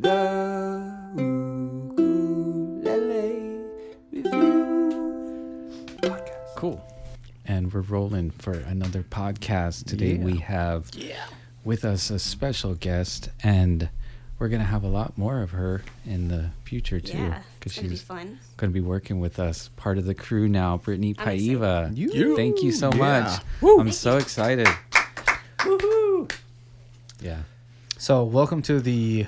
The Ukulele Review Podcast. Cool. And we're rolling for another podcast. Today Yeah. we have with us a special guest, and we're going to have a lot more of her in the future, too. Yeah, it's gonna be she's going to be working with us, part of the crew now, Brittni I'm excited. Paiva. You. Thank you so Yeah. much. Woo. I'm so excited. Woohoo! Yeah. So, welcome to the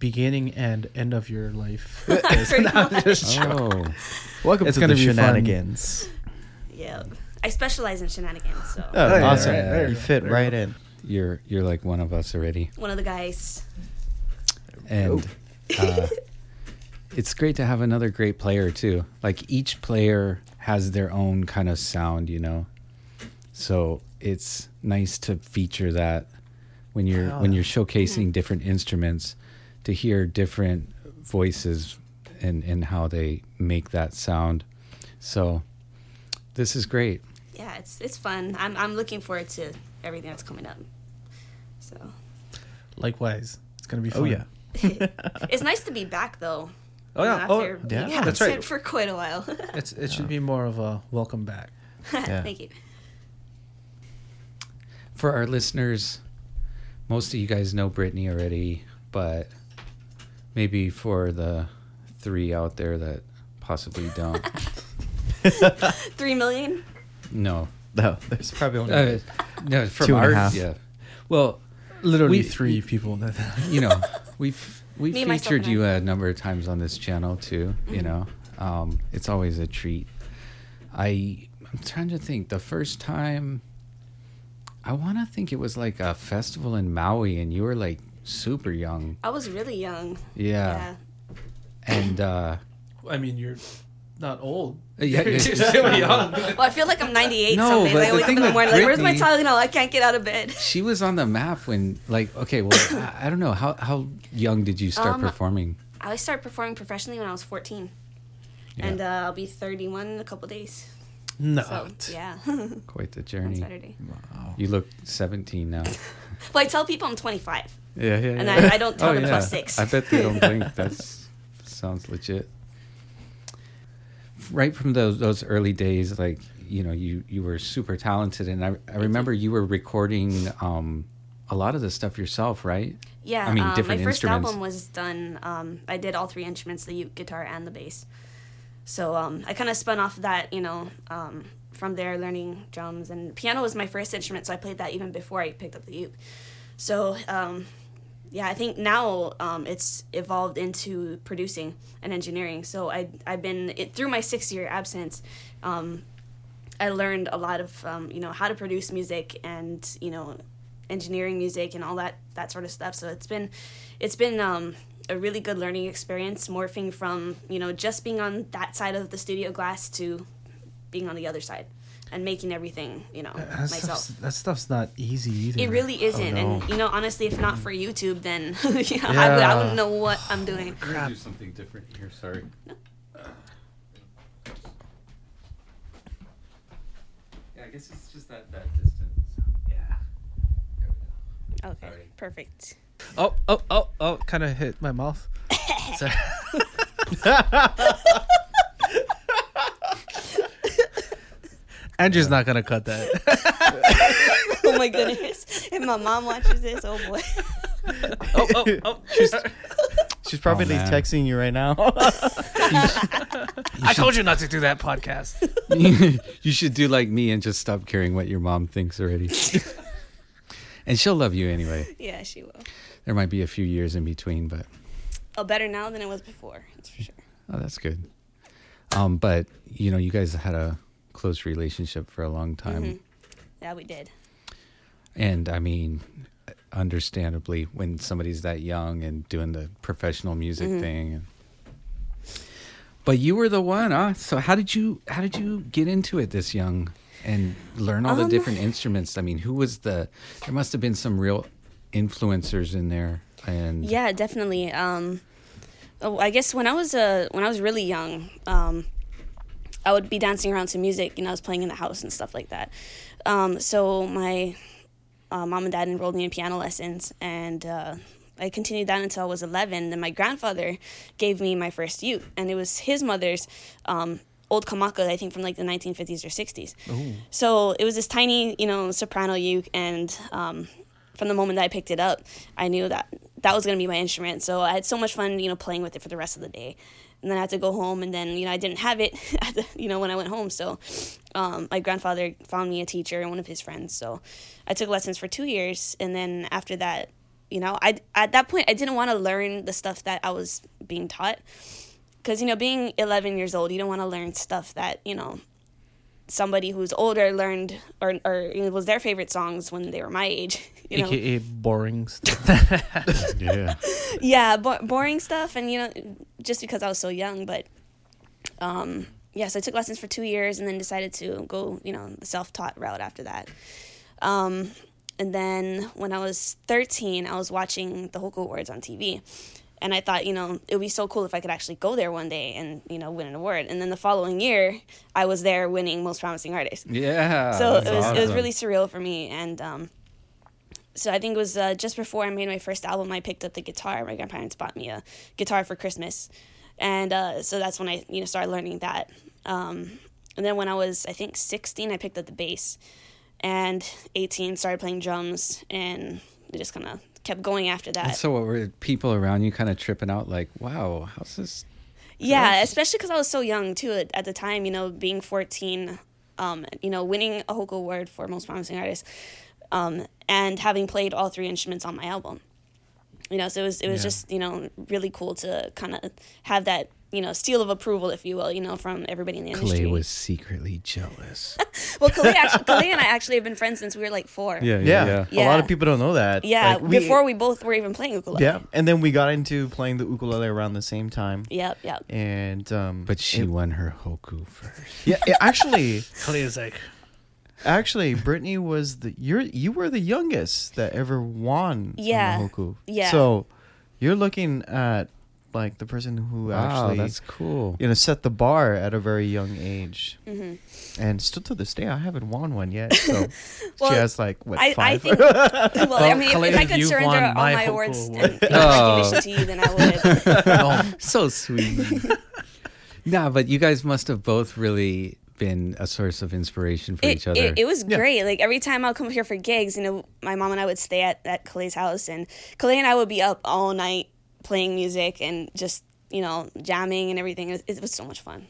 beginning and end of your life. Pretty. Oh, Welcome It's to gonna the be fun. shenanigans. Yeah, I specialize in shenanigans, so Oh, yeah, awesome. right, right, You fit There right you in. you're you're like one of us already. one of the guys. and uh, it's great to have another great player too. Like each player has their own kind of sound, you know. So it's nice to feature that when you're when you're showcasing different instruments, to hear different voices and and how they make that sound. So this is great. Yeah, it's it's fun. I'm I'm looking forward to everything that's coming up. So Likewise, it's gonna be oh, fun. Oh yeah. it's nice to be back though. Oh, yeah. After Oh, being yeah, that's right. For quite a while. It's it should be more of a welcome back. Yeah. Thank you. For our listeners, most of you guys know Brittni already, but maybe for the three out there that possibly don't. Three million. no. No, there's probably only. Uh, no, from Two and a our, half. yeah. Well, Literally We- three people. That you know, we've we've Me, myself, featured and you I. a number of times on this channel too. You Mhm. know, um, it's always a treat. I I'm trying to think. The first time, I want to think it was like a festival in Maui, and you were like super young. I was really young. Yeah, and uh, I mean, you're not old. yeah, You're still young. Well, I feel like I'm 98 No, some days. but I the wake up thing in the with morning like, where's my Britney- Tylenol? I can't get out of bed. she was on the map when, like, okay, well, I, I don't know how how young did you start Um, performing? I started performing professionally when I was 14, Yeah. and uh, I'll be 31 in a couple days. No. So yeah, Quite the on journey. Saturday. Wow. You look 17 now. Well, I tell people I'm 25. Yeah, yeah. And yeah. I- I don't tell them plus six. I bet they don't think that sounds legit. Right from those those early days, like you know, you you were super talented, and I I remember you were recording um a lot of the stuff yourself, right? Yeah, I mean, um, different my first instruments. album was done. Um, I did all three instruments: the uke, guitar, and the bass. So um, I kind of spun off that, you know, um, from there, learning drums and piano was my first instrument, so I played that even before I picked up the uke. So um, yeah, I think now um, it's evolved into producing and engineering. So I I've been it, through my six year absence. Um, I learned a lot of um, you know how to produce music and you know engineering music and all that that sort of stuff. So it's been it's been um, a really good learning experience, morphing from you know just being on that side of the studio glass to being on the other side and making everything you know That myself. stuff's, that stuff's not easy either. It really oh, isn't, Oh, no. and you know, honestly, if not for YouTube, then you know, I, would, I wouldn't know what I'm doing. I'm gonna do something different here. Sorry. Yeah, I guess it's just that that distance. Yeah. There we go. Okay, Sorry. perfect. Oh, oh, oh, oh! Kind of hit my mouth. Andrew's not gonna cut that. oh my goodness! If my mom watches this, oh boy. oh, oh, oh! She's, she's probably man. texting you right now. I told you not to do that podcast. you should do like me and just stop caring what your mom thinks already. and she'll love you anyway. Yeah, she will. There might be a few years in between, but Oh, better now than it was before. That's for sure. oh, that's good. Um, but you know, you guys had a close relationship for a long time, Mhm. Yeah, we did. and I mean, understandably, when somebody's that young and doing the professional music Mhm. thing. And... But you were the one, huh? So how did you how did you get into it this young and learn all the Um, different instruments? I mean, who was the? There must have been some real influencers in there, and Yeah, definitely. Um, oh, I guess when I was uh, when I was really young, um, I would be dancing around to music. and I was playing in the house and stuff like that. Um, so my uh, mom and dad enrolled me in piano lessons, and uh, I continued that until I was 11. Then my grandfather gave me my first uke, and it was his mother's um, old kamaka, I think from like the 1950s or 60s. So it was this tiny, you know, soprano uke, and um, from the moment that I picked it up, I knew that that was going to be my instrument. So I had so much fun, you know, playing with it for the rest of the day. And then I had to go home, and then you know I didn't have it, the, you know, when I went home. So um, my grandfather found me a teacher and one of his friends. So I took lessons for two years, and then after that, you know, I at that point I didn't want to learn the stuff that I was being taught, because you know, being 11 years old, you don't want to learn stuff that you know somebody who's older learned or or it was their favorite songs when they were my age. You know, AKA boring stuff. Yeah. yeah, bo- boring stuff, and you know, just because I was so young. But um, yeah, so I took lessons for two years, and then decided to go, you know, the self-taught route after that. Um, and then when I was 13, I was watching the Hoku Awards on TV. And I thought, you know, it would be so cool if I could actually go there one day and, you know, win an award. And then the following year, I was there winning Most Promising Artist. Yeah. so it was it was really surreal for me. And um so I think it was uh, just before I made my first album I picked up the guitar. My grandparents bought me a guitar for Christmas. And uh, so that's when I you know started learning that. Um, and then when I was I think 16 I picked up the bass. And 18 started playing drums. And it just kind of kept going after that And so, what were people around you kind of tripping out? Like, wow, how's this? Yeah, especially because I was so young too at, at the time. You know, being fourteen, um, you know, winning a Hoku Award for Most Promising Artist, um, and having played all three instruments on my album. You know, so it was it was Yeah. just you know really cool to kind of have that you know seal of approval, if you will, you know, from everybody in the industry. Kalei was secretly jealous. well, Kalei, actually, Kalei and I actually have been friends since we were like four. yeah, Yeah. yeah. Yeah. A lot of people don't know that. Yeah, Like, before we both were even playing ukulele. Yeah, and then we got into playing the ukulele around the same time, Yep. Yep. and um, But she it- won her Hoku first. yeah, it- actually, Kalei is like, actually, Brittni was the you're you were the youngest that ever won. Yeah. the Hoku. Yeah. So you're looking at like the person who Wow, actually that's cool. you know set the bar at a very young age, hmm and still to this day I haven't won one yet. So Well, she has like what I, I five? think. Well, I mean, if, if I could surrender all my my awards Award. and in Oh. recognition to you, then I would. no, so sweet. nah, but you guys must have both really been a source of inspiration for It, each other. it, it was Yeah. great. Like every time I'll come here for gigs, you know, my mom and I would stay at, at Kalei's house, and Kalei and I would be up all night playing music and just, you know, jamming and everything. It was, it was so much fun.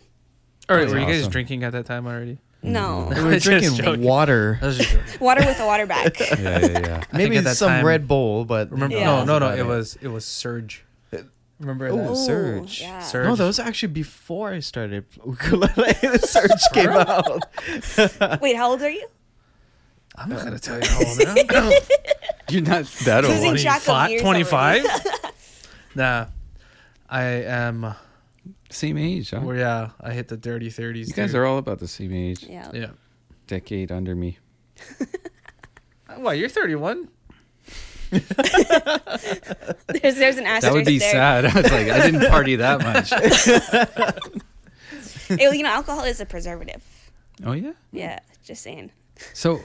all right. That's Were you guys awesome. drinking at that time already? No. we were drinking water, That was just joking. Water with a water bag. yeah, yeah, yeah. Maybe that some time- Red Bull, but Remember? Yeah. No, no, no. It was it was Surge. Remember Oh, that? Surge. yeah. Surge. No, that was actually before I started ukulele. the Surge came out. Wait, how old are you? I'm not gonna tell you how old I am. You're not that old. Losing track of years 25? Nah, I am. Same age, huh? Well, yeah, I hit the dirty thirties. You guys are all about the same age. Yeah. Yeah. Decade under me. Why You're 31. There's, there's an asterisk That would be there. sad. I was like, I didn't party that much. Hey, you know, alcohol is a preservative. Oh yeah. Yeah, just saying. So,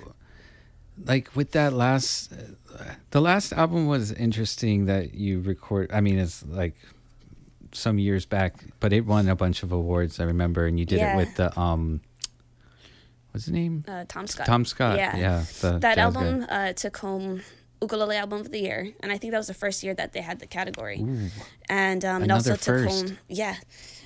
like with that last, uh, the last album was interesting that you record. I mean, it's like some years back, but it won a bunch of awards. I remember, and you did Yeah. it with the um, what's his name? Uh, Tom Scott. Tom Scott. Yeah. Yeah. that album uh, took home ukulele album of the year, and I think that was the first year that they had the category. Ooh. And um, it also took first. home, yeah,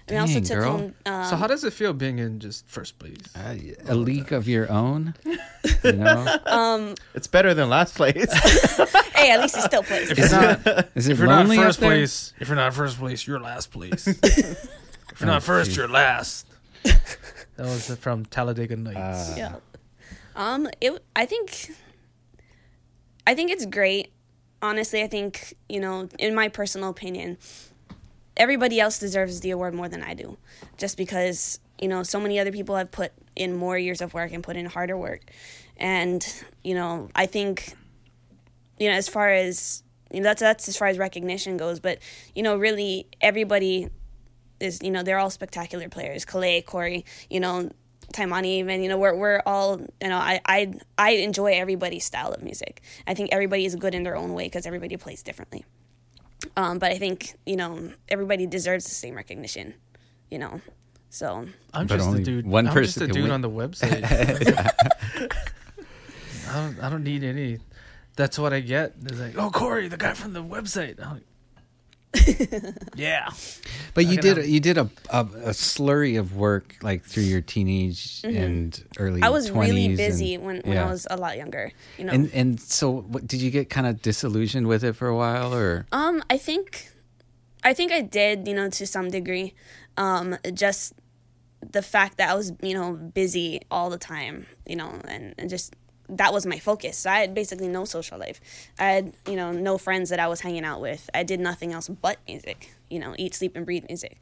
and it also took girl. home. Um, so how does it feel being in just first place? Uh, a league of your own. You know, It's better than last place. hey, at least he still plays. If you're not, is it if you're not first up there? place, if you're not first place, you're last place. if you're Oh, not first, geez. you're last. That was from Talladega Nights. Uh, yeah. Um, it. I think. I think it's great. Honestly, I think you know, in my personal opinion, everybody else deserves the award more than I do, just because you know so many other people have put in more years of work and put in harder work, and you know I think, you know, as far as you know, that's that's as far as recognition goes, but you know, really everybody is you know they're all spectacular players. Kalei, Corey, you know, Taimane even, you know, we're we're all you know, I I I enjoy everybody's style of music. I think everybody is good in their own way because everybody plays differently. Um, but I think you know everybody deserves the same recognition. You know, so I'm But just a dude. one I'm person just a dude win. on the website. I don't. I don't need any. That's what I get. It's like, oh, Corey, the guy from the website. I'm like, yeah. But you did have- you did a, a a slurry of work like through your teenage and early. Mm-hmm. I was 20s really and- busy when, when yeah. I was a lot younger. You know, And and so, what, did you get kind of disillusioned with it for a while, or Um, I think, I think I did. You know, to some degree, um, just the fact that I was, you know, busy all the time. You know, and, and just that was my focus. So I had basically no social life. I had, you know, no friends that I was hanging out with. I did nothing else but music. You know, eat, sleep, and breathe music.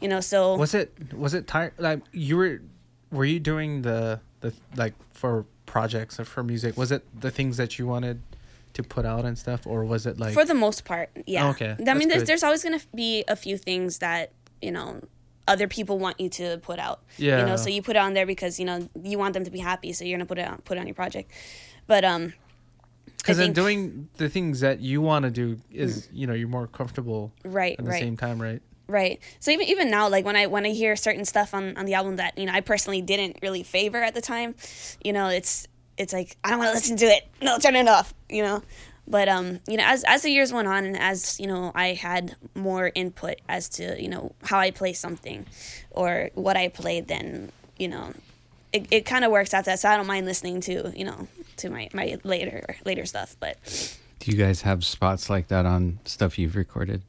You know, so Was it? Was it tired? Like you were? Were you doing the the like for projects or for music? Was it the things that you wanted to put out and stuff, or was it like? for the most part, yeah. Oh, okay, I mean, there's there's always gonna be a few things that you know other people want you to put out. You know, so you put it on there because you know you want them to be happy, so you're gonna put it on put it on your project. But um, Because I then think- doing the things that you want to do is you know you're more comfortable right, at the right. same time, right? Right. So even even now, like when I when I hear certain stuff on, on the album that you know I personally didn't really favor at the time, you know, it's it's like I don't want to listen to it. No, turn it off. You know. But um, you know, as as the years went on, and as you know, I had more input as to you know how I play something, or what I played. Then you know, it, it kind of works out that. So I don't mind listening to you know to my my later later stuff. But do you guys have spots like that on stuff you've recorded,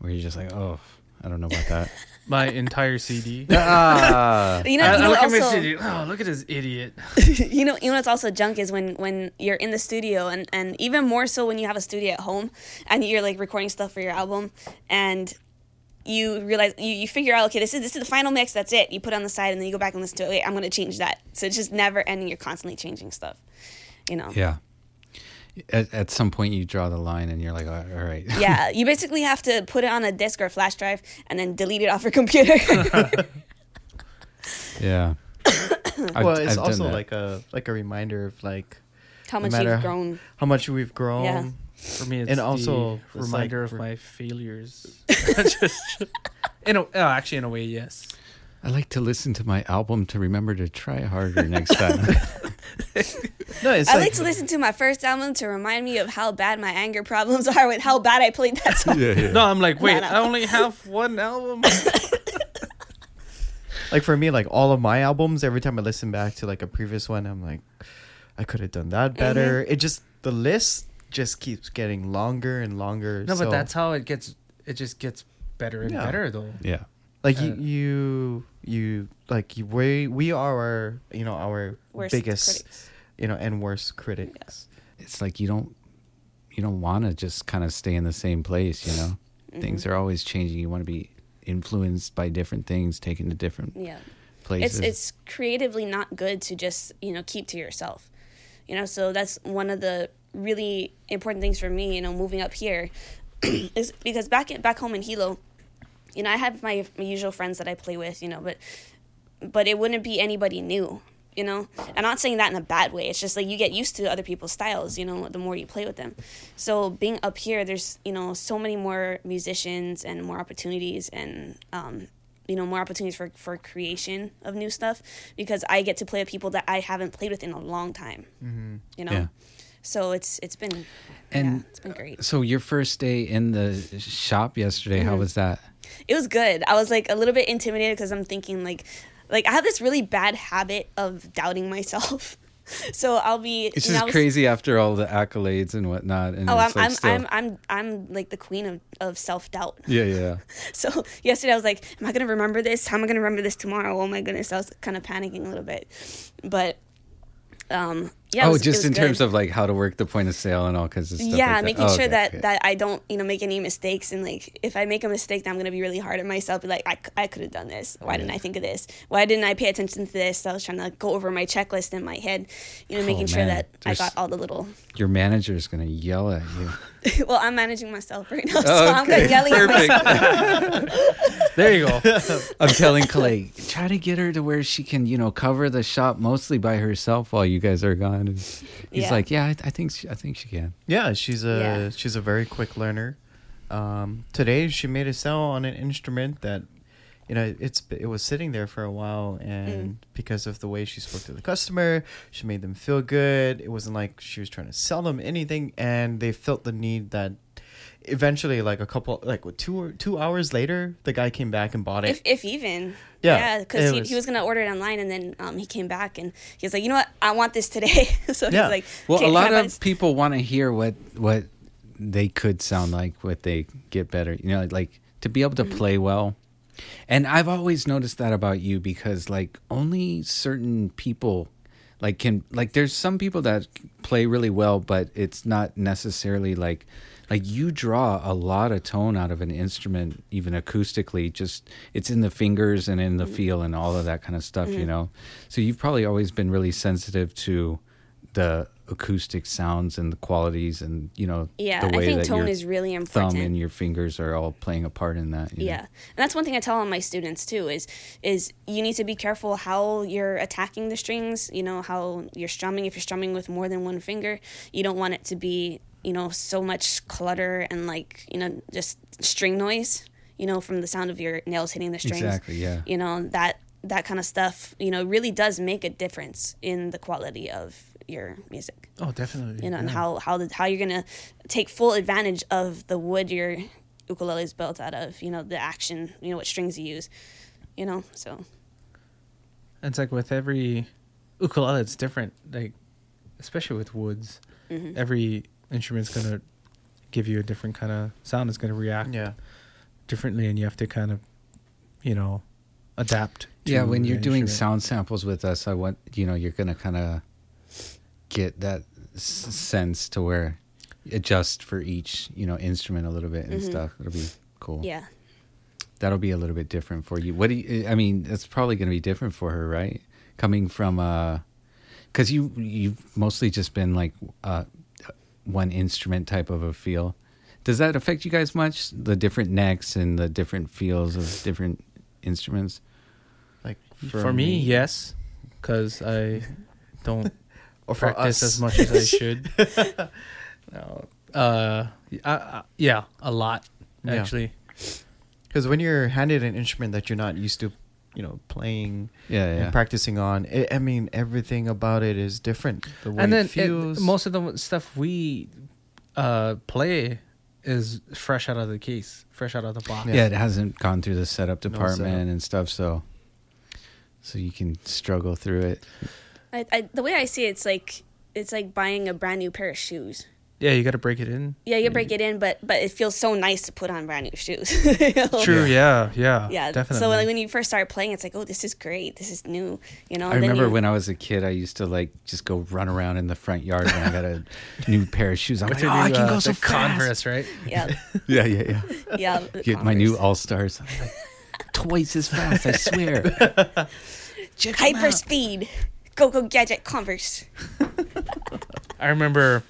where you're just like, oh, I don't know about that. My entire CD. ah, you know, I, you I know look at my also- CD. Oh, look at this idiot. you know you know what's also junk is when when you're in the studio and and even more so when you have a studio at home and you're like recording stuff for your album and you realize you, you figure out okay this is this is the final mix that's it you put it on the side and then you go back and listen to it wait i'm gonna change that so it's just never ending you're constantly changing stuff you know yeah. At, at some point, you draw the line, and you're like, all all right. yeah you basically have to put it on a disk or a flash drive and then delete it off your computer yeah. I've- well, it's I've also like a like a reminder of like how much matter you've grown how much we've grown. Yeah. For me, it's And the also, it's reminder like of my failures. Just in a, oh, actually, in a way, yes. I like to listen to my album to remember to try harder next time. No, it's I like, like to listen to my first album to remind me of how bad my anger problems are with how bad I played that song. yeah, yeah. No, I'm like, wait. I only have one album. like for me, like all of my albums. Every time I listen back to like a previous one, I'm like, I could have done that better. Mm-hmm. It just the list just keeps getting longer and longer. No, so, but that's how it gets. It just gets better and Yeah. better, though. yeah. like uh, you, you, you like we we are our you know our Worst biggest critics. You know and worse critics. It's like you don't you don't want to just kind of stay in the same place, you know. Mm-hmm. Things are always changing. You want to be influenced by different things, taken to different Yeah. places. it's it's creatively not good to just you know keep to yourself you know so that's one of the really important things for me you know moving up here is because back in, back home in hilo you know i have my, my usual friends that i play with you know but but it wouldn't be anybody new you know i'm not saying that in a bad way it's just like you get used to other people's styles you know the more you play with them so being up here there's you know so many more musicians and more opportunities and um, you know more opportunities for, for creation of new stuff because i get to play with people that i haven't played with in a long time you know Yeah. so it's it's been And- yeah, it's been great so your first day in the shop yesterday, Mm-hmm. how was that? it was good. I was like a little bit intimidated because I'm thinking like, like I have this really bad habit of doubting myself. so I'll be. It's you know, I just was- crazy after all the accolades and whatnot. And Oh, I'm like I'm, still- I'm I'm I'm like the queen of, of self doubt. yeah, yeah. So yesterday I was like, am I gonna remember this? How am I gonna remember this tomorrow? Oh my goodness, I was kind of panicking a little bit, but um yeah. oh, was- just in good. terms of like how to work the point of sale and all kinds of stuff. yeah like making Oh, sure okay, that okay. that i don't you know make any mistakes and like if i make a mistake then i'm gonna be really hard on myself be like I could have done this why didn't i think of this why didn't i pay attention to this i was trying to like, go over my checklist in my head you know Oh, making sure that There's- i got all the little your manager is gonna yell at you. well i'm managing myself right now so Oh, i'm okay. like yelling at myself There you go. I'm telling Kalei, try to get her to where she can, you know, cover the shop mostly by herself while you guys are gone. Can. And he's Yeah. like, yeah, I, I think she, I think she can. Yeah, she's a Yeah. she's a very quick learner. Um, today she made a sell on an instrument that, you know, it's it was sitting there for a while, and because of the way she spoke to the customer, she made them feel good. It wasn't like she was trying to sell them anything, and they felt the need that. Eventually, like a couple, like two or two hours later, the guy came back and bought it. If, if even. Yeah, Yeah, because it he, was- he was going to order it online and then um, he came back and he was like, you know what? I want this today. so Yeah. he's like, Well, a lot of this?" people want to hear what what they could sound like, what they get better. You know, like to be able to Mm-hmm. play well. And I've always noticed that about you because like only certain people like can like there's some people that play really well but it's not necessarily like like you draw a lot of tone out of an instrument even acoustically just it's in the fingers and in the Mm-hmm. feel and all of that kind of stuff you know so you've probably always been really sensitive to the acoustic sounds and the qualities and you know Yeah, the I way think that tone is really important. thumb and your fingers are all playing a part in that you know? Yeah, and that's one thing I tell all my students too is is you need to be careful how you're attacking the strings. You know how you're strumming. If you're strumming with more than one finger, you don't want it to be you know so much clutter and like you know just string noise. You know from the sound of your nails hitting the strings. Exactly, yeah. You know that that kind of stuff. You know really does make a difference in the quality of your music. Oh, definitely. You know and how how the, how you're gonna take full advantage of the wood your ukulele is built out of. You know the action. You know what strings you use. You know so And it's like with every ukulele, it's different. Like, especially with woods, Mm-hmm. every instrument's gonna give you a different kind of sound. It's gonna react yeah, differently, and you have to kind of, you know, adapt. yeah when you're doing instrument. sound samples with us i want you know you're gonna kind of get that s- sense to where adjust for each you know instrument a little bit and Mhm. stuff it'll be cool yeah. that'll be a little bit different for you what do you i mean it's probably gonna be different for her right coming from uh because you you've mostly just been like uh one instrument type of a feel does that affect you guys much the different necks and the different feels of different instruments like For, me, yes, because I don't or for practice us as much as I should. no, uh, I, I, yeah, a lot Yeah. actually. Because when you're handed an instrument that you're not used to, you know, playing yeah yeah and practicing on, it, I mean, everything about it is different. The way and then it feels. it, most of the stuff we uh, play is fresh out of the case, fresh out of the box. yeah. it hasn't gone through the setup No department setup. and stuff so so you can struggle through it I, I the way I see it, it's like it's like buying a brand new pair of shoes. Yeah, you got to break it in. Yeah, you break it in, but but it feels so nice to put on brand new shoes. You know? True. Yeah. Yeah. Yeah. Definitely. So like when you first start playing, it's like, oh, this is great. This is new. You know. I remember you- when I was a kid, I used to like just go run around in the front yard when I got a new pair of shoes. I'm With like, your oh, I new, can uh, go so fast. Converse, right? Yeah. Yeah, yeah, yeah. Yeah. the Get my new All Stars. Twice as fast, I swear. Check 'em hyper out. speed. Go go gadget Converse. I remember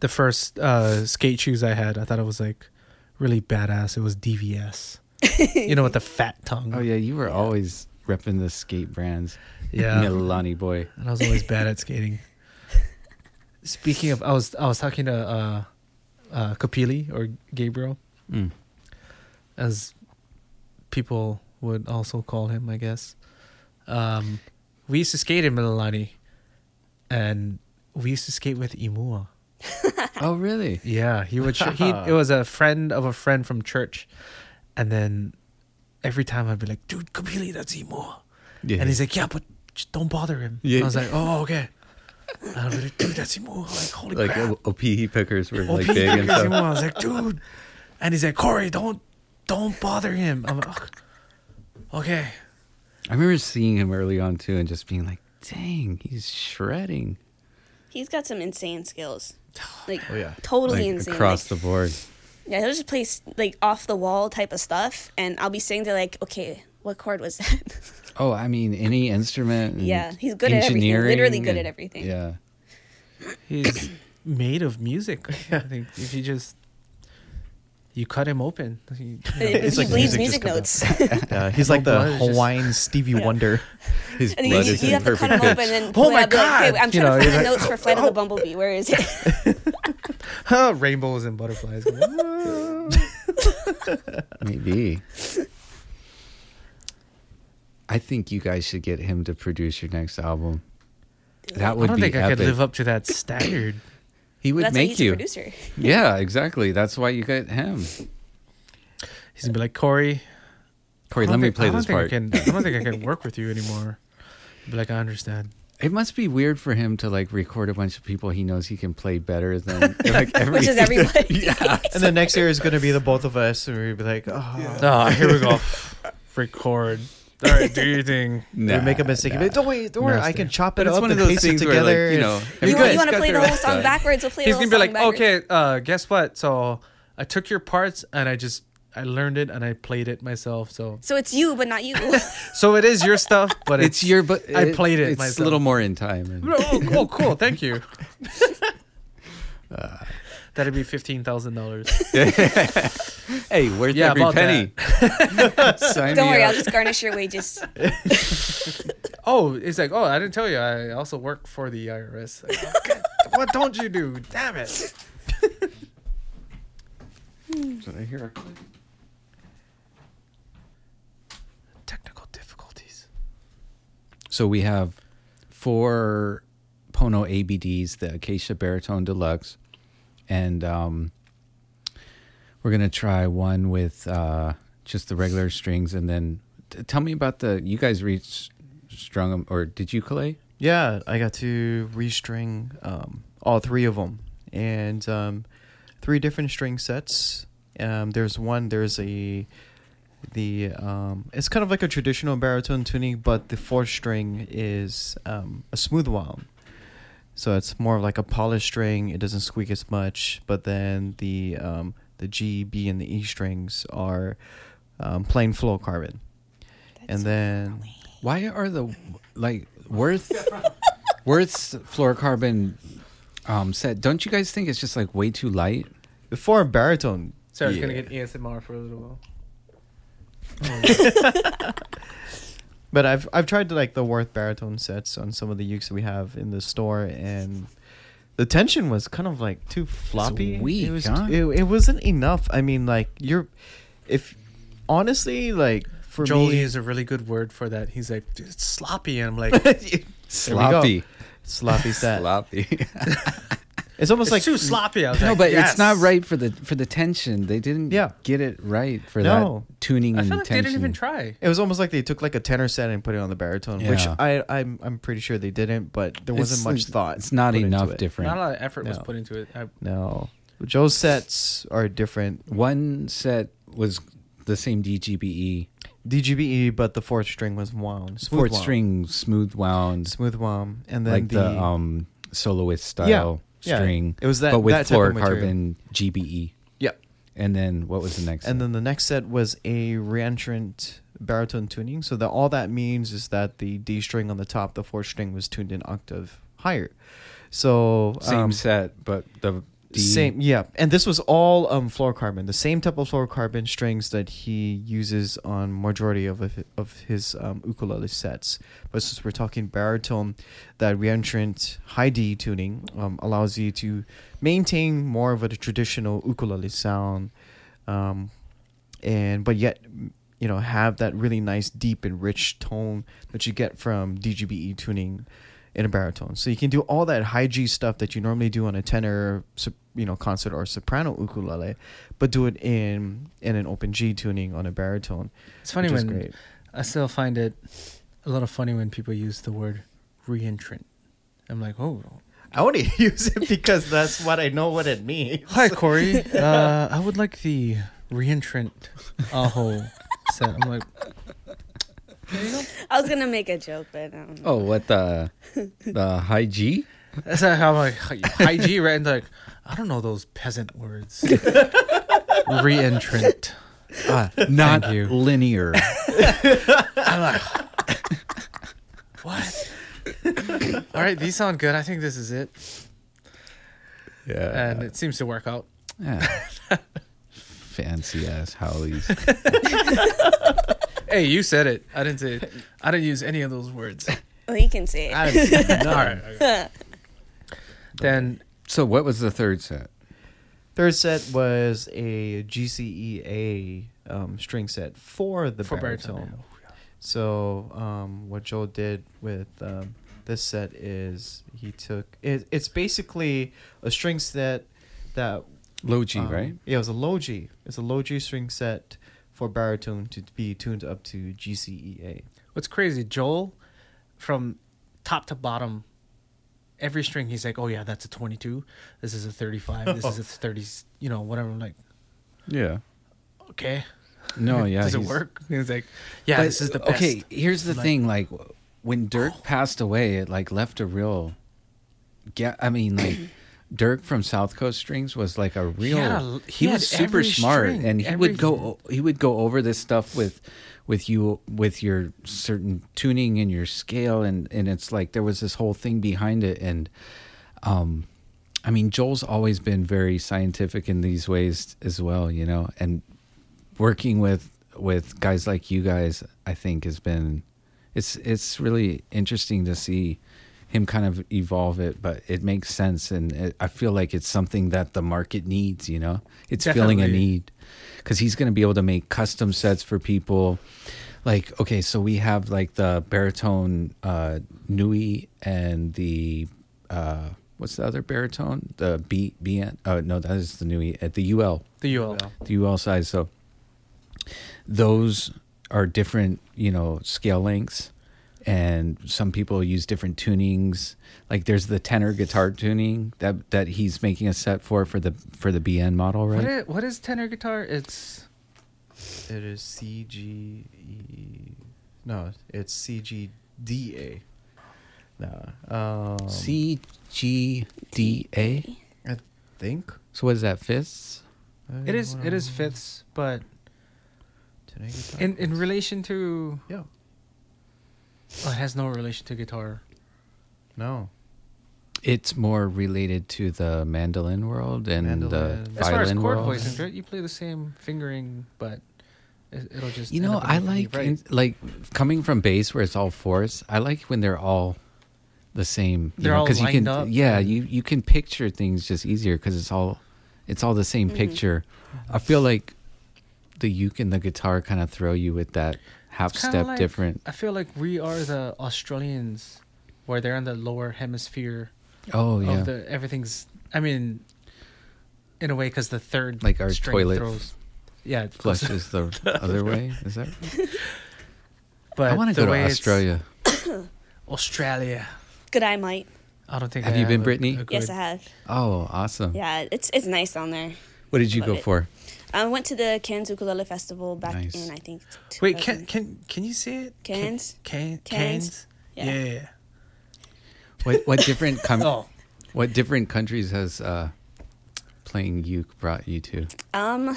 the first uh, skate shoes I had. I thought it was like really badass. It was DVS. you know, with the fat tongue. Oh yeah, you were always repping the skate brands. Yeah. Milani boy. and I was always bad at skating. Speaking of, I was I was talking to uh, uh, Kapili or Gabriel, Mm. as people would also call him, I guess. Um, we used to skate in Mililani, and we used to skate with Imua. Oh really? Yeah, he would. he it was a friend of a friend from church, and then every time I'd be like, "Dude, Kapili, that's Imua," Yeah. and he's like, "Yeah, but just don't bother him." Yeah. I was like, "Oh, okay." And I'd be like, "Dude, that's Imua!" Like, holy like crap! O- Opihi Pickers were like Pete big and stuff. Imua. I was like, "Dude," and he's like, "Corey, don't, don't bother him." I'm like, "Ugh. "Okay." I remember seeing him early on too, and just being like, "Dang, he's shredding!" He's got some insane skills. Like Oh, yeah. totally Like insane. across Like, the board. yeah, he'll just play like off the wall type of stuff, and I'll be sitting there like, okay, what chord was that? Oh, I mean, any instrument. Yeah, he's good at everything, literally engineering good at everything. Yeah. He's made of music. I think if you just you cut him open, he, you know, He It's like bleeds music music, just notes. Yeah, he's like the blood, it's just- Hawaiian Stevie Yeah. Wonder. His And blood you, is you in have to cut perfect them open and then Oh my out, be like, God! okay, I'm You trying know, to find the like, notes for Flight of the oh. Bumblebee. Where is it? Rainbows and butterflies. Maybe. I think you guys should get him to produce your next album. That would I don't be think I could live up to that standard. he would That's why make he's you. a producer. Yeah, exactly. That's why you get him. He's gonna be like Corey. Corey, let don't me play this think part. I, can, I don't think I can work with you anymore. Be like, I understand. It must be weird for him to like record a bunch of people he knows he can play better than like every, Which is everybody. yeah. And the next year is going to be the both of us, and we'll be like, oh, Oh, here we go. Record. All right, do your thing. Nah, we make a mistake. nah. But don't worry, don't worry, I can chop it it's up one of and those paste it things where, like, together. you know, and- You, everybody's want to play the whole song style. backwards? We'll play He's gonna be like, backwards. okay, uh, guess what? So I took your parts and I just I learned it and I played it myself. So So it's you, but not you. so it is your stuff, but It's your but I played it It's myself. a little more in time. and- Oh, cool, cool. Thank you. That'd be fifteen thousand dollars. hey, worth Yeah, every about penny. Don't worry, up. I'll just garnish your wages. Oh, it's like, oh, I didn't tell you. I also work for the IRS. Like, oh, okay, what don't you do? Damn it! Did I hear a click? Technical difficulties. So we have four Pono ABDs, the Acacia Baritone Deluxe, and um, we're gonna try one with uh, just the regular strings, and then t- tell me about the you guys reached strung them, or did you Calais? Yeah, I got to restring um, all three of them, and um, three different string sets. Um, there's one. There's a the um, it's kind of like a traditional baritone tuning, but the fourth string is um, a smooth wound. So it's more of like a polished string. It doesn't squeak as much, but then the um, the G, B, and the E strings are um, plain fluorocarbon. and then Why are the like Worth Worth's fluorocarbon um, set? Don't you guys think it's just like way too light? the four baritone. Sarah's yeah. gonna get ASMR for a little while. But I've I've tried to like the Worth baritone sets on some of the ukes that we have in the store, and the tension was kind of like too floppy. weak, it was huh? it, it wasn't enough. I mean, like you're if honestly like for Jolie me, is a really good word for that. He's like, "Dude, it's sloppy, and I'm like, Sloppy, sloppy set. sloppy. It's almost it's like too sloppy. I was no, like, but yes. it's not right for the for the tension. They didn't Yeah. get it right for No. that tuning I and feel like they didn't even try. It was almost like they took like a tenor set and put it on the baritone, which I I'm I'm pretty sure they didn't, but there wasn't It's- much thought. It's not enough it. different. Not a lot of effort was put into it. I, No, Joel's sets are different. One set was the same DGBE, DGBE, E, but the fourth string was wound, smooth fourth wound. string smooth wound, smooth wound, and then like the, the, um soloist style Yeah, yeah. string. It was that- but with that fluorocarbon GBE. yeah, And then what was the next? and set? then the next set was a reentrant baritone tuning. So that all that means is that the D string on the top, the fourth string, was tuned an octave higher. So same um, set, but the D, Same, yeah, and this was all um fluorocarbon, the same type of fluorocarbon strings that he uses on majority of of- his um, ukulele sets. But since we're talking baritone, that reentrant high D tuning um, allows you to maintain more of a traditional ukulele sound, um, and but yet you know have that really nice deep and rich tone that you get from DGBE tuning in a baritone. So you can do all that high G stuff that you normally do on a tenor, you know, concert or soprano ukulele, but do it in in an open G tuning on a baritone. it's funny when. I still find it a little funny when people use the word reentrant. I'm like, oh, I want to use it because that's what I know what it means. hi Corey. uh, I would like the reentrant Aho set. I'm like, I was gonna make a joke, but um, Oh, what the the high G? that's like how I'm like high G, right? And like, I don't know those peasant words. reentrant. Uh, not you. linear. I'm like, what? All right, these sound good. I think this is it, yeah. and it seems to work out. yeah. Fancy ass haoles. hey, you said it. I didn't say it. I didn't use any of those words. Oh, you can say it. I didn't- All right. okay. Then So what was the third set? Third set was a GCEA um, string set for the for baritone. baritone. So um, what Joel did with um, this set is he took it, it's basically a string set that Low G, um, right? Yeah, it was a low G. It's a low G string set for baritone to be tuned up to E GCEA. What's crazy, Joel, from top to bottom, every string he's like, "Oh yeah, that's a 22. This is a 35. This is a 30. You know, whatever." I'm like, Yeah. okay. No, yeah. Does it he's- work? He's like, yeah, But, this is the best. Okay, here's the Like- thing. Like when Dirk oh. passed away, it like left a real. Yeah, I mean, like Dirk from South Coast Strings was like a real. a- he he was super smart, string, and he every- would go. He would go over this stuff with, with you with your certain tuning and your scale, and and it's like there was this whole thing behind it, and, um, I mean, Joel's always been very scientific in these ways as well, you know, and working with with guys like you guys i think has been it's it's really interesting to see him kind of evolve it but it makes sense. And it, i feel like it's something that the market needs you know? It's feeling a need. Because he's going to be able to make custom sets for people. Like okay so we have like the baritone uh nui and the uh what's the other baritone? The b b uh no that is the nui at the ul the UL. the UL size. So those are different, you know, scale lengths, and some people use different tunings. Like there's the tenor guitar tuning that that he's making a set for for the for the BN model, right? is, what is tenor guitar? It's It is CGE. No, it's CGDA. No, um, C G D A. I think So what is that? Fifths? it is it is fifths, but Today guitar in in relation to yeah, oh, it has no relation to guitar. no, It's more related to the mandolin world and Mandolin. the As far as violin chord world. placement, right? You play the same fingering, but it, it'll just You know, I like right. in, like coming from bass where it's all fourths. I like when they're all the same. You They're know, all you can up yeah you you can picture things just easier because it's all it's all the same Mhm. picture. I feel like the uke and the guitar kind of throw you with that half step like- different. I feel like we are the Australians, where they're in the lower hemisphere Oh yeah, the everything's. I mean, in a way, because the third Like our string toilet throws. Yeah, flushes the other way. Is that? But I want to go to Australia. Australia. Good eye, might. I don't think. Have I you been, a- Brittni? a Yes, I have. Oh, awesome. Yeah, it's it's nice down there. What did you Love go it. for? I went to the Cairns Ukulele Festival back Nice. in I think. Wait, can can can you say it? Cairns? Can, Cairns? Cairns. Yeah. Yeah. What what different com- Oh, what different countries has uh, playing uke brought you to? Um,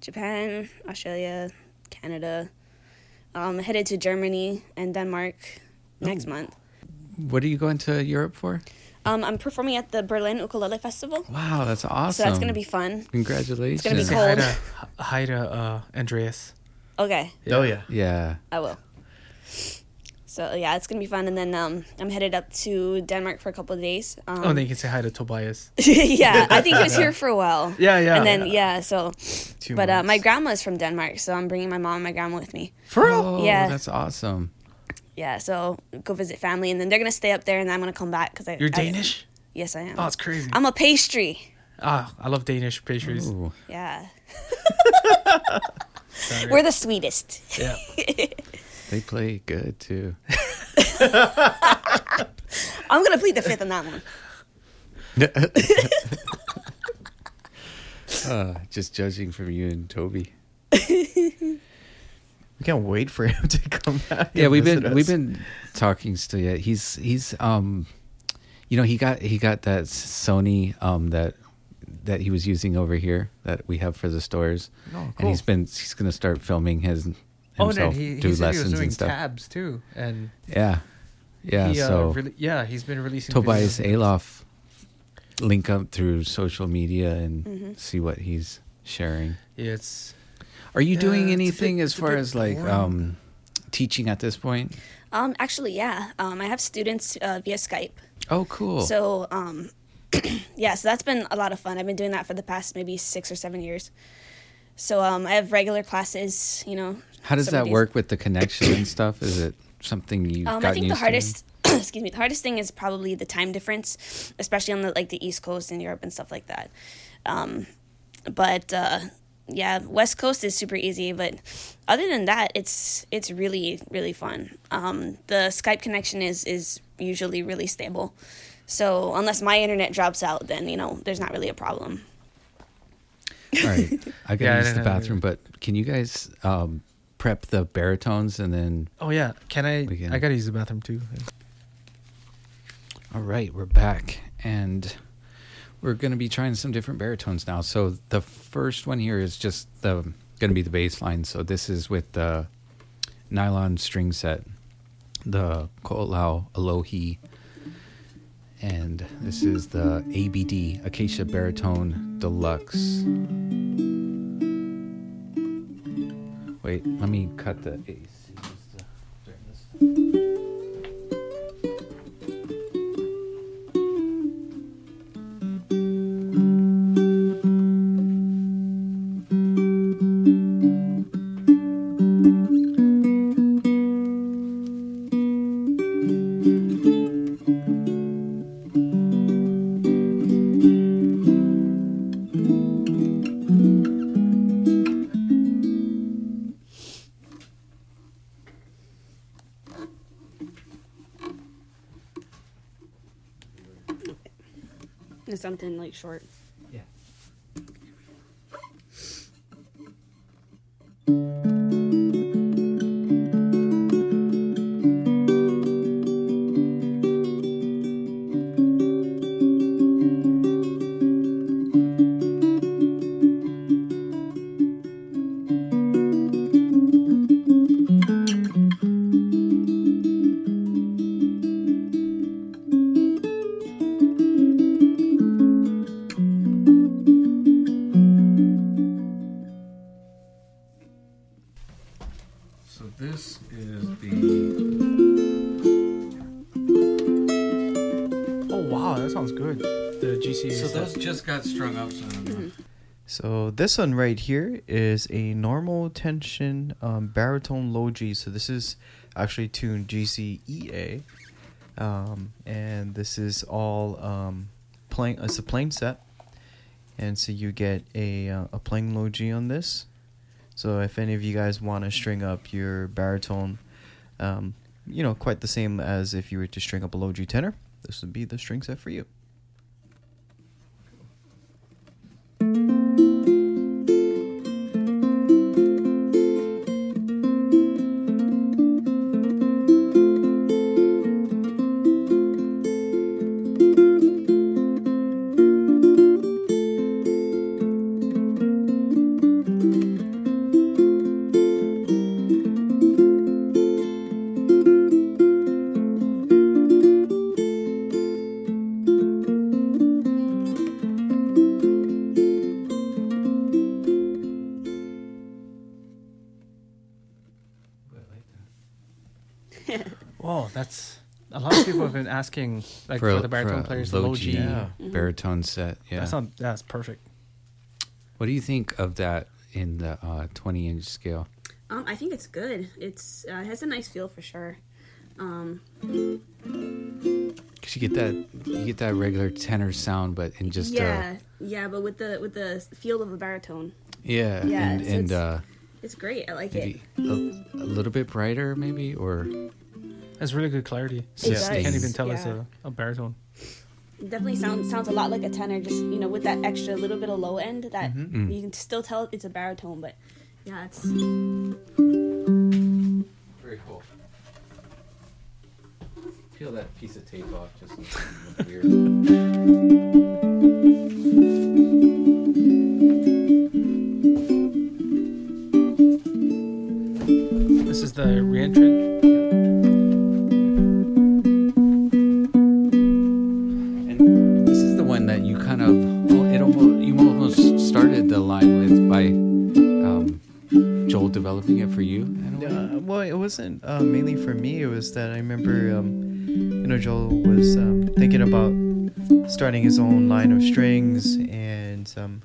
Japan, Australia, Canada. Um, headed to Germany and Denmark next Oh. month. What are you going to Europe for? Um, I'm performing at the Berlin Ukulele Festival, Wow, that's awesome. so that's gonna be fun. Congratulations. It's gonna be cold. hi to, hi to uh, Andreas. Okay, oh yeah, Yeah. I will. So yeah, it's gonna be fun, and then um, I'm headed up to Denmark for a couple of days. Um, oh, and then you can say hi to Tobias. yeah, I think he was here for a while. Yeah, yeah. and then yeah, so Two but uh, my grandma is from Denmark, so I'm bringing my mom and my grandma with me. For real? Oh, Yeah. that's awesome. Yeah, so go visit family, and then they're gonna stay up there, and I'm gonna come back because I. You're I- Danish? yes, I am. Oh, it's crazy. I'm a pastry. Ah, I love Danish pastries. Ooh. Yeah, Sorry. we're the sweetest. yeah. They play good too. I'm gonna plead the fifth on that one. uh, just judging from you and Toby. We can't wait for him to come back. Yeah, we've been us. we've been talking still. Yeah, he's he's um, you know, he got he got that Sony um that that he was using over here that we have for the stores, Oh, and he's been he's gonna start filming his Oh, and then himself he, do he said he was doing and stuff. tabs too, and Yeah, yeah. he, uh, so really, yeah, he's been releasing. Tobias Aloff link up through social media and Mhm. see what he's sharing. Yeah, it's Are you doing it's anything bit- as far as like um, teaching at this point? Um, actually, yeah. Um, I have students uh, via Skype. Oh, cool. So, um, yeah, so that's been a lot of fun. I've been doing that for the past maybe six or seven years. So, um, I have regular classes, you know. How does that days- work with the connection and stuff? Is it something you've Um, gotten I think the hardest, excuse me, the hardest thing is probably the time difference, especially on the like the East Coast in Europe and stuff like that. Um, but uh, yeah, West Coast is super easy. But other than that, it's it's really really fun. Um, the Skype connection is is usually really stable. So unless my internet drops out, then you know there's not really a problem. All right, I gotta Yeah, I use the didn't bathroom, but can you guys um, prep the baritones and then? Oh yeah, can I? Can- I gotta use the bathroom too. All right, we're back, and we're gonna be trying some different baritones now. So the first one here is just the gonna be the bass line. So this is with the nylon string set, the Ko'olau Alohi, and this is the ABD Acacia Baritone Deluxe. Wait, let me cut the AC. This one right here is a normal tension um, baritone low G. So this is actually tuned GCEA, um, and this is all um, playing. It's a plain set, and so you get a uh, a plain low G on this. So if any of you guys want to string up your baritone, um, you know, quite the same as if you were to string up a low G tenor, this would be the string set for you. Asking like for, the baritone players low G. Yeah. baritone set. Yeah. That's not that's perfect. what do you think of that in the uh, 20 inch scale? Um, I think it's good. It's uh, it has a nice feel for sure. Um, Cause you get that you get that regular tenor sound, but in just yeah, yeah, but with the with the feel of a baritone, uh, yeah, Yeah, and so and it's- uh, it's great. I like it. a, a little bit brighter, maybe or Has really good clarity. It You does, can't even tell it's a, a baritone. It definitely sounds sounds a lot like a tenor. Just you know, with that extra little bit of low end, that Mm. you can still tell it's a baritone. But yeah, it's very cool. Peel that piece of tape off, just look weird. This is the reentrant. Developing it for you? Uh, well, it wasn't uh, mainly for me. It was that I remember, um, you know, Joel was um, thinking about starting his own line of strings, and um,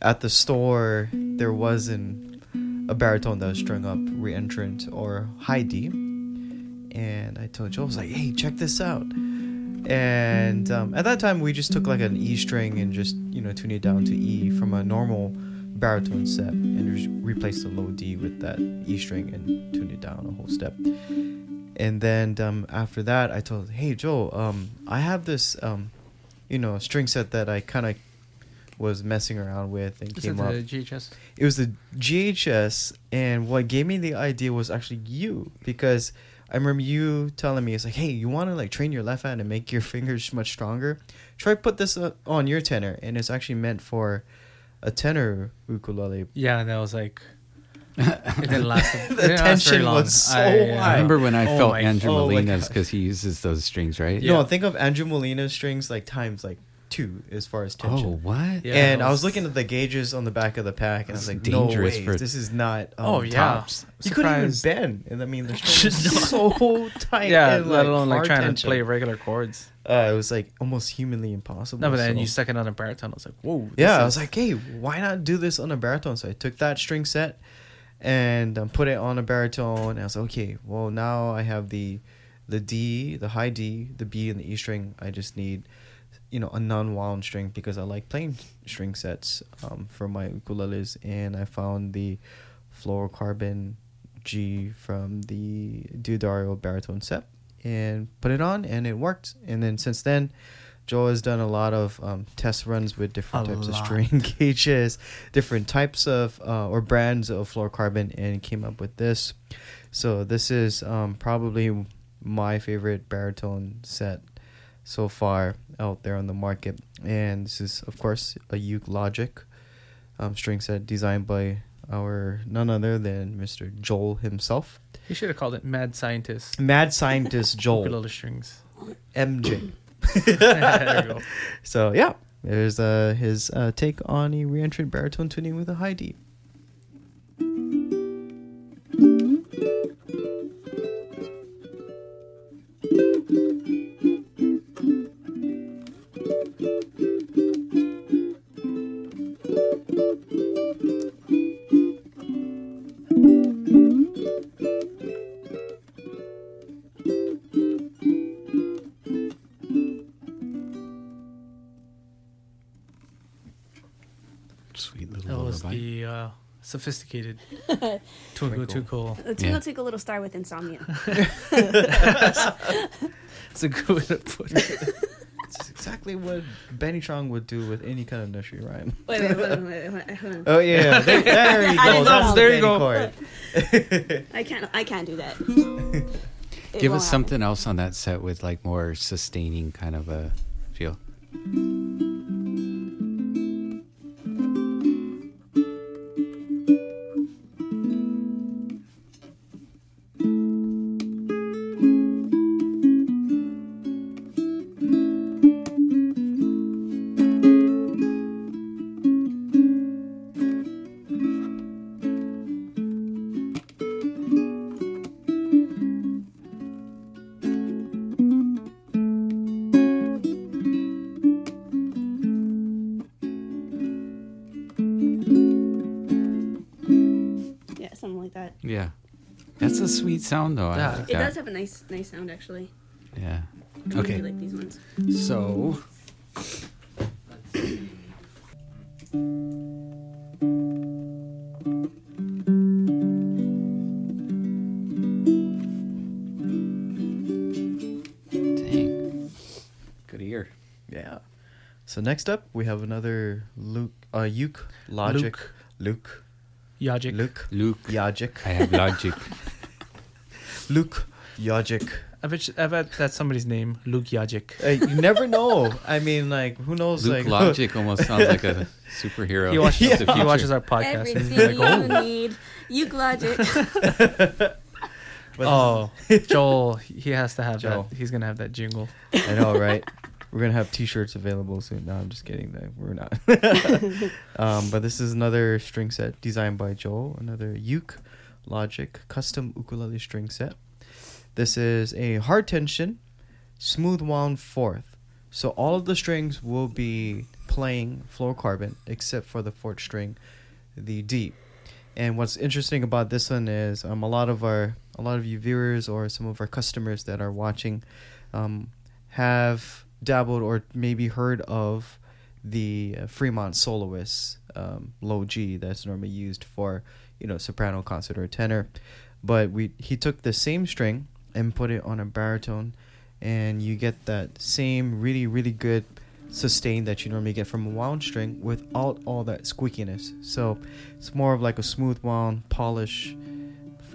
at the store there wasn't a baritone that was strung up reentrant or high D. And I told Joel, I was like, "Hey, check this out." And um, at that time, we just took like an E string and just you know tuned it down to E from a normal baritone set, and just replaced the low D with that E string and tuned it down a whole step. And then um, after that, I told, "Hey, Joel, um, I have this, um, you know, string set that I kind of was messing around with and Is it came the. GHS? It was the GHS, and what gave me the idea was actually you because I remember you telling me it's like, hey, you want to like train your left hand and make your fingers much stronger? Try put this uh, on your tenor, and it's actually meant for a tenor ukulele. Yeah, and that was like. It didn't last. The didn't tension long. was so I, uh, high. I remember when I Oh felt my- Andrew oh Molina's because he uses those strings, right? Yeah. No, think of Andrew Molina's strings like times like two as far as tension. Oh, what? Yeah, and it I was was- looking at the gauges on the back of the pack, and I was That's like, "No dangerous way, for- this is not." Um, Oh, yeah. tops. You couldn't even bend, and I mean the string was so tight. Yeah, and, let alone like trying tension. to play regular chords. Uh, it was like almost humanly impossible. No, but then so- you stuck it on a baritone. I was like, whoa. this yeah, I was like, hey, why not do this on a baritone? So I took that string set and um, put it on a baritone. And I was like, okay, well now I have the the D, the high D, the B, and the E string. I just need, you know, a non-wound string because I like playing string sets um, for my ukuleles. And I found the fluorocarbon G from the D'Addario baritone set and put it on, and it worked. And then since then. Joel has done a lot of um, test runs with different A types lot. of string gauges, different types of uh, or brands of fluorocarbon, and came up with this. So this is um, probably my favorite baritone set so far out there on the market, and this is of course a Uke Logic um, string set designed by our none other than Mr. Joel himself, He should have called it Mad Scientist. mad scientist Joel Ukulele strings. MJ. there you go. So yeah, there's uh, his uh, take on a reentrant baritone tuning with a high D. sophisticated Twinkle Twinkle. The Twinkle Twinkle Little Star with Insomnia. It's a good way to put it. It's exactly what Benny Chong would do with any kind of nursery rhyme. Wait, wait, wait, wait, wait, wait, hold. Oh yeah, there, there you go. That's There you go. I can't. I can't do that. It Give won't us something else on that set with like more sustaining kind of a feel. Yeah. That's a sweet sound though. I Yeah. like It that. does have a nice, nice sound actually. Yeah. I Okay. really like these ones. So Dang. Good ear. Yeah. So next up, we have another Luke, uh, Uke Logic, Luke, Yajic. Luke, Luke. Yajic, I have logic. Luke Yajic. I bet, you- I bet that's somebody's name, Luke Yajic. Uh, you never know. I mean, like, who knows? Luke like, Logic almost sounds like a superhero. He watches, of the he future. watches our podcast. and he's Everything like, you oh, need. Uke Logic. But- oh, Joel, he has to have Joel. that. He's gonna have that jingle. I know, right? We're gonna have T-shirts available soon. No, I'm just kidding. That we're not. um, but this is another string set designed by Joel. Another uke Logic custom ukulele string set. This is a hard tension, smooth wound fourth. So all of the strings will be playing fluorocarbon except for the fourth string, the D. And what's interesting about this one is um, a lot of our a lot of you viewers or some of our customers that are watching um, have dabbled or maybe heard of the uh, Fremont soloist um, low G that's normally used for you know soprano, concert, or tenor. But we he took the same string and put it on a baritone, and you get that same really really good sustain that you normally get from a wound string without all that squeakiness. So it's more of like a smooth wound, polish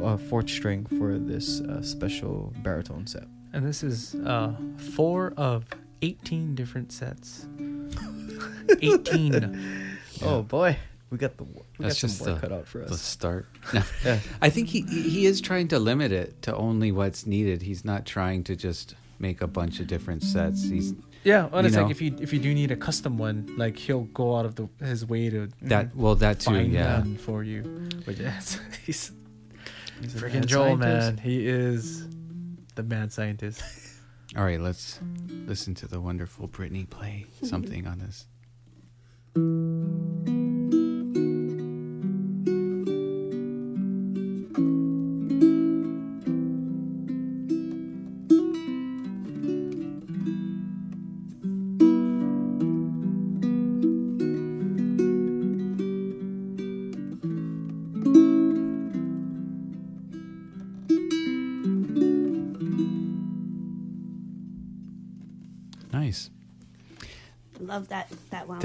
uh, fourth string for this uh, special baritone set. And this is uh, four of 18 different sets. 18. Oh boy, we got the we That's got just some work the, cut out for us. the us. start. Yeah. I think he he is trying to limit it to only what's needed. He's not trying to just make a bunch of different sets. He's Yeah, and You it's know. like if you if you do need a custom one, like he'll go out of the his way to mm, that well that too. Yeah. one for you. But yes, he's He's freaking mad Joel, scientist. man. He is the mad scientist. All right, let's listen to the wonderful Brittni play something on this.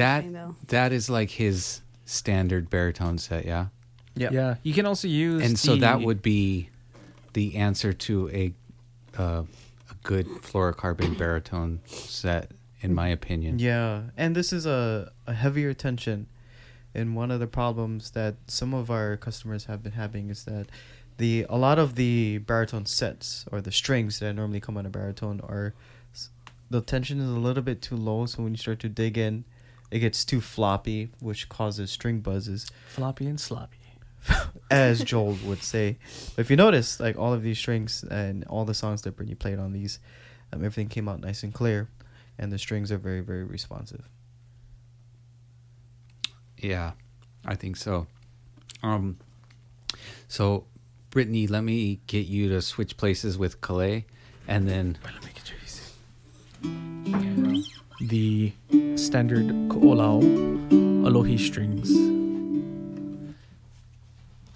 That wound That string though. that is like his standard baritone set, yeah. Yep. Yeah, you can also use and so that would be the answer to a uh, a good fluorocarbon baritone set, in my opinion. Yeah, and this is a, a heavier tension. And one of the problems that some of our customers have been having is that the a lot of the baritone sets or the strings that normally come on a baritone are the tension is a little bit too low. So when you start to dig in, it gets too floppy, which causes string buzzes, floppy and sloppy. as Joel would say. But if you notice, like all of these strings and all the songs that Brittni played on these, um, everything came out nice and clear, and the strings are very very responsive. Yeah, I think so. Um, so, Brittni, let me get you to switch places with Kalei, and then Well, let me get you easy. The standard ko'olau alohi strings.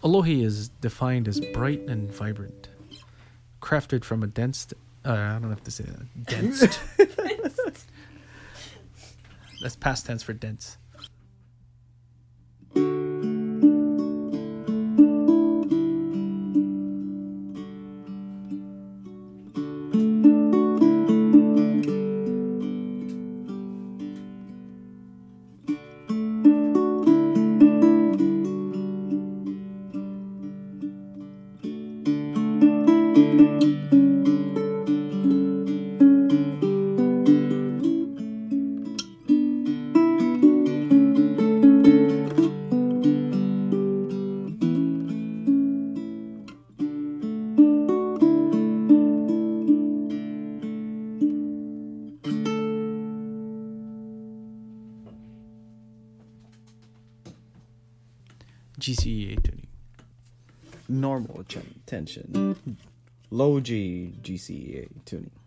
Alohi is defined as bright and vibrant, crafted from a dense. Uh, I don't have to say that. Dense. That's past tense for dense. G GCA tuning.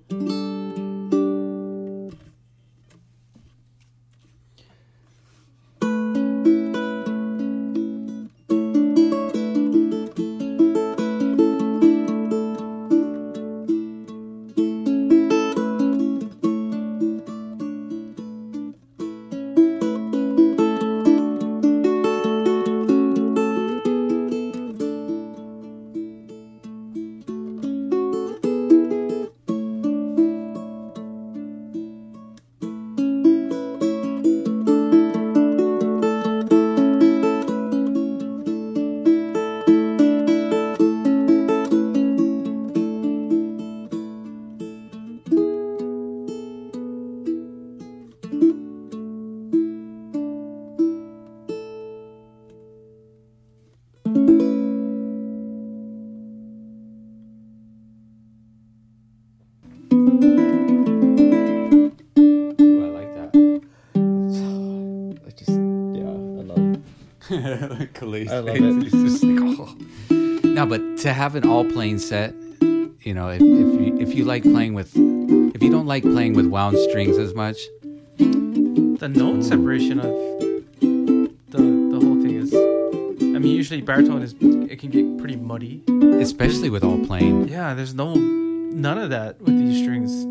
To have an all playing set, you know, if, if you if you like playing with, if you don't like playing with wound strings as much, the note separation of the the whole thing is. I mean, usually baritone is it can get pretty muddy. especially with all playing, Yeah, there's no none of that with these strings.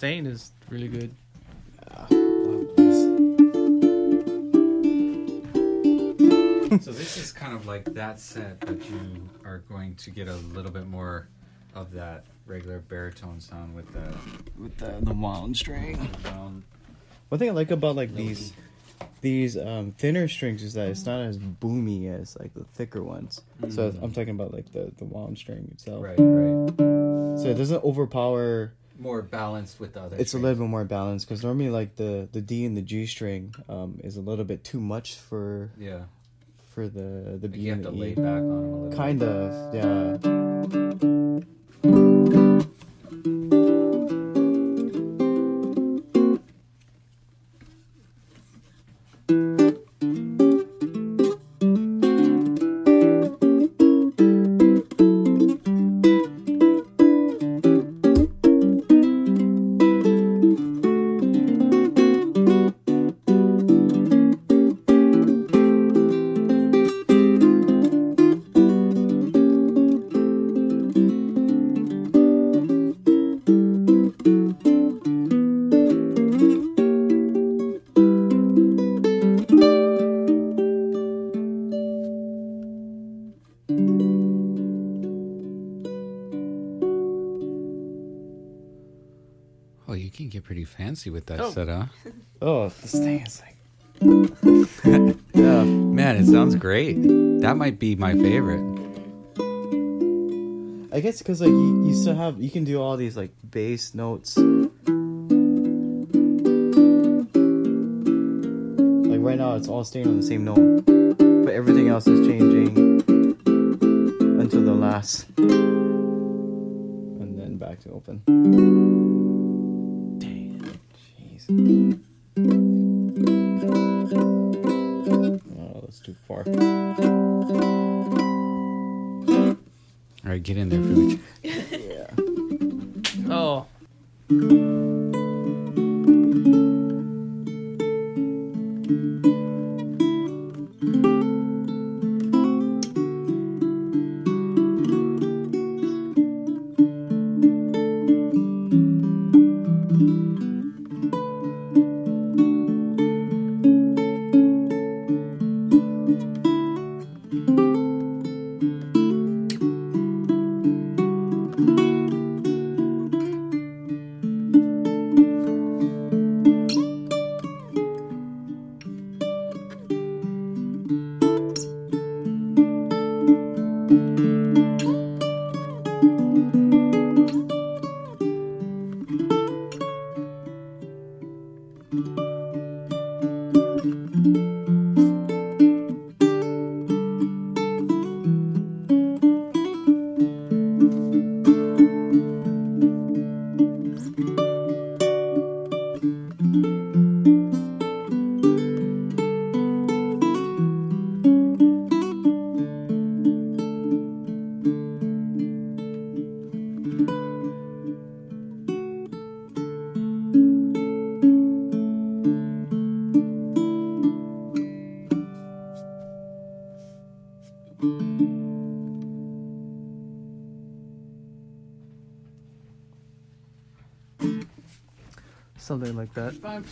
The sustain is really good. so this is kind of like that set, but you are going to get a little bit more of that regular baritone sound with the with the, the wound string. wound. One thing I like about like these these um, thinner strings is that it's not as boomy as like the thicker ones. So Mm. I'm talking about like the the wound string itself. Right, right. So it doesn't overpower. More balanced with the other. It's a little bit more balanced because normally like the the D and the G string um, is a little bit too much for Yeah, for the the like B and to the lay E. back on a little. Kind bit. of, yeah. Fancy with that Oh. set, huh? Oh, this thing is like. yeah. Man, it sounds great. That might be my favorite. I guess because like you, you still have you can do all these like bass notes. Like right now, it's all staying on the same note, but everything else is changing until the last, and then back to open. Get in there, Fuji.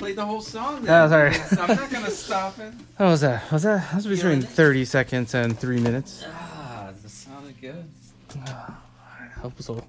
Like that. Fine, play the whole song. Ah, sorry. I'm not gonna stop it. How was that? Was that? That was between 30 seconds and three minutes. Ah, that sounded good. I hope so.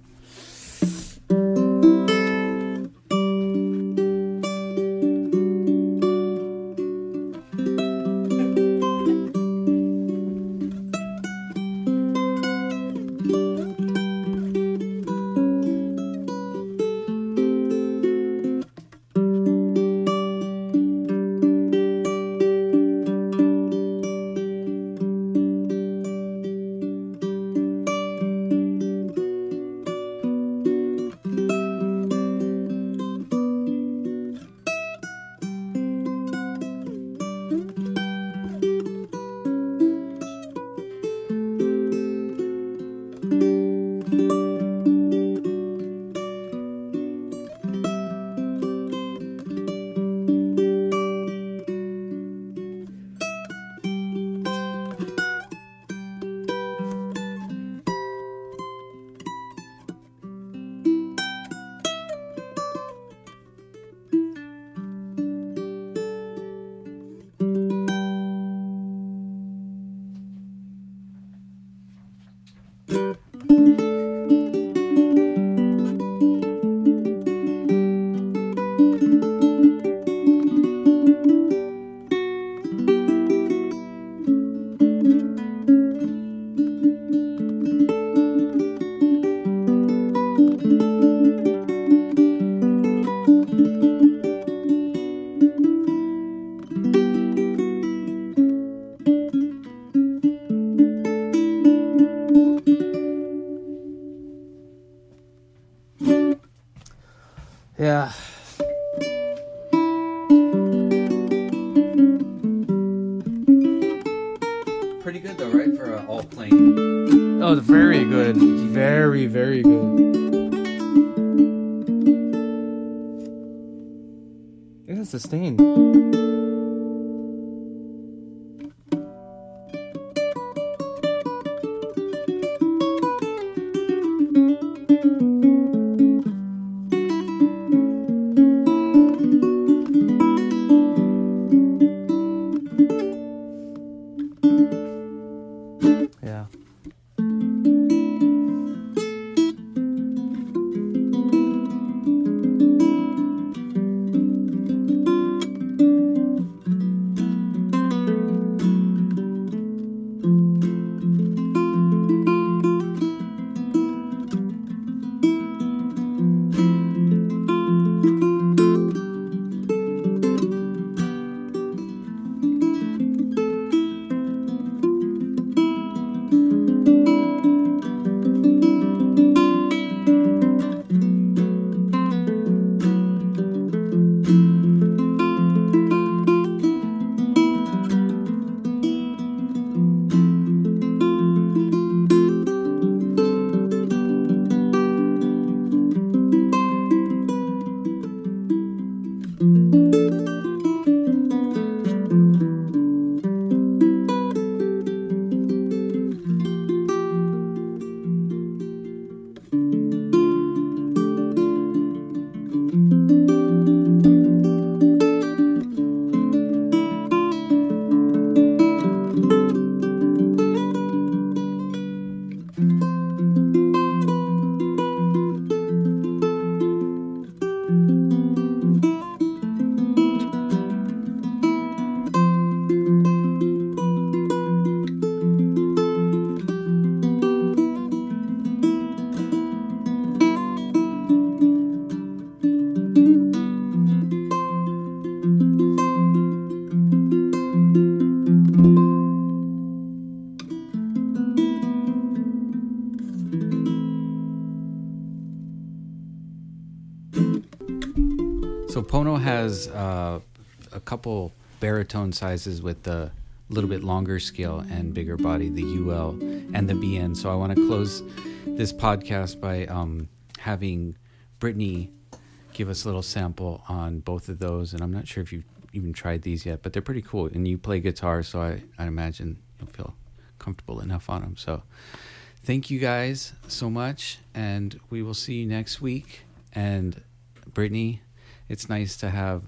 Sizes with the little bit longer scale and bigger body, the UL and the BN. So I want to close this podcast by um, having Brittni give us a little sample on both of those. And I'm not sure if you've even tried these yet, but they're pretty cool. And you play guitar, so I, I imagine you'll feel comfortable enough on them. So thank you guys so much. And we will see you next week. And Brittni, it's nice to have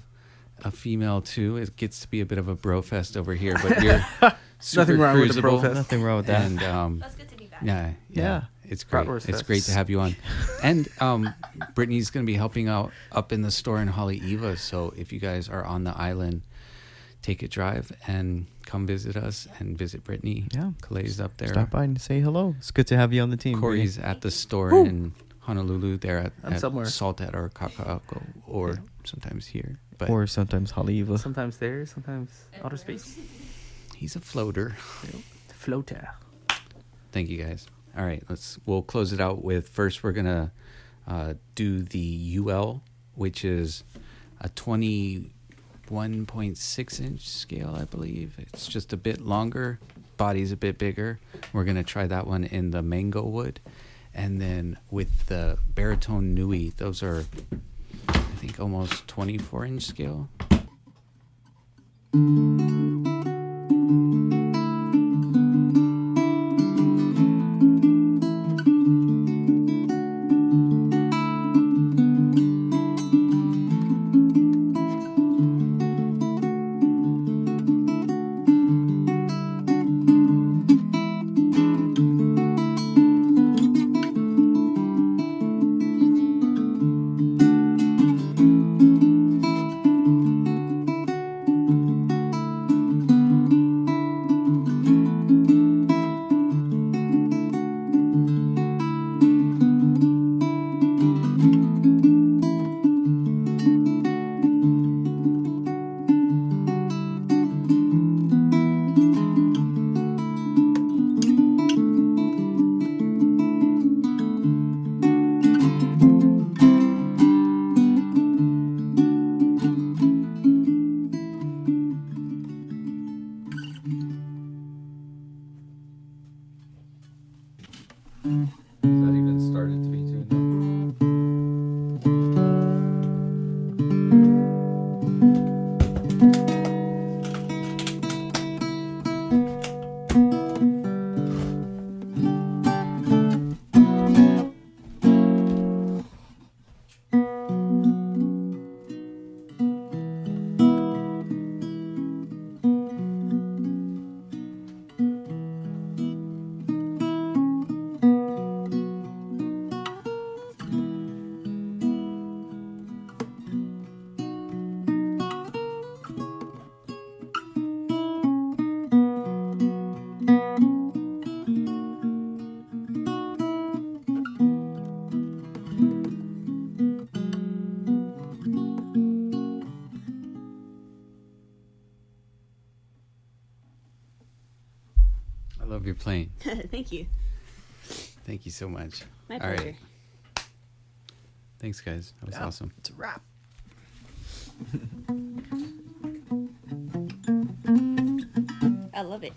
a female too. It gets to be a bit of a bro fest over here, but you're super Nothing wrong with the bro fest. Nothing wrong with that. And um, That's good to be back. yeah, yeah, Yeah. it's great. Bratwurst It's fest. great to have you on. and um, Brittni's going to be helping out up in the store in Haleiwa. So if you guys are on the island, take a drive and come visit us and visit Brittany. Yeah. Clay's up there. Stop by and say hello. It's good to have you on the team. Corey's at the store Woo. in Honolulu. There at, I'm at somewhere. Saltet or Kaka'ako, or sometimes here. But or sometimes Haleiwa. Sometimes there, sometimes outer space. he's a floater. Floater. Thank you guys. All right, let's we'll close it out with first we're gonna uh, do the UL, which is a twenty one point six inch scale, I believe. It's just a bit longer, body's a bit bigger. We're gonna try that one in the mango wood, and then with the baritone nui, those are I think almost twenty four inch scale. So much. My All right. Thanks, guys. That was Yeah. awesome. It's a wrap. I love it.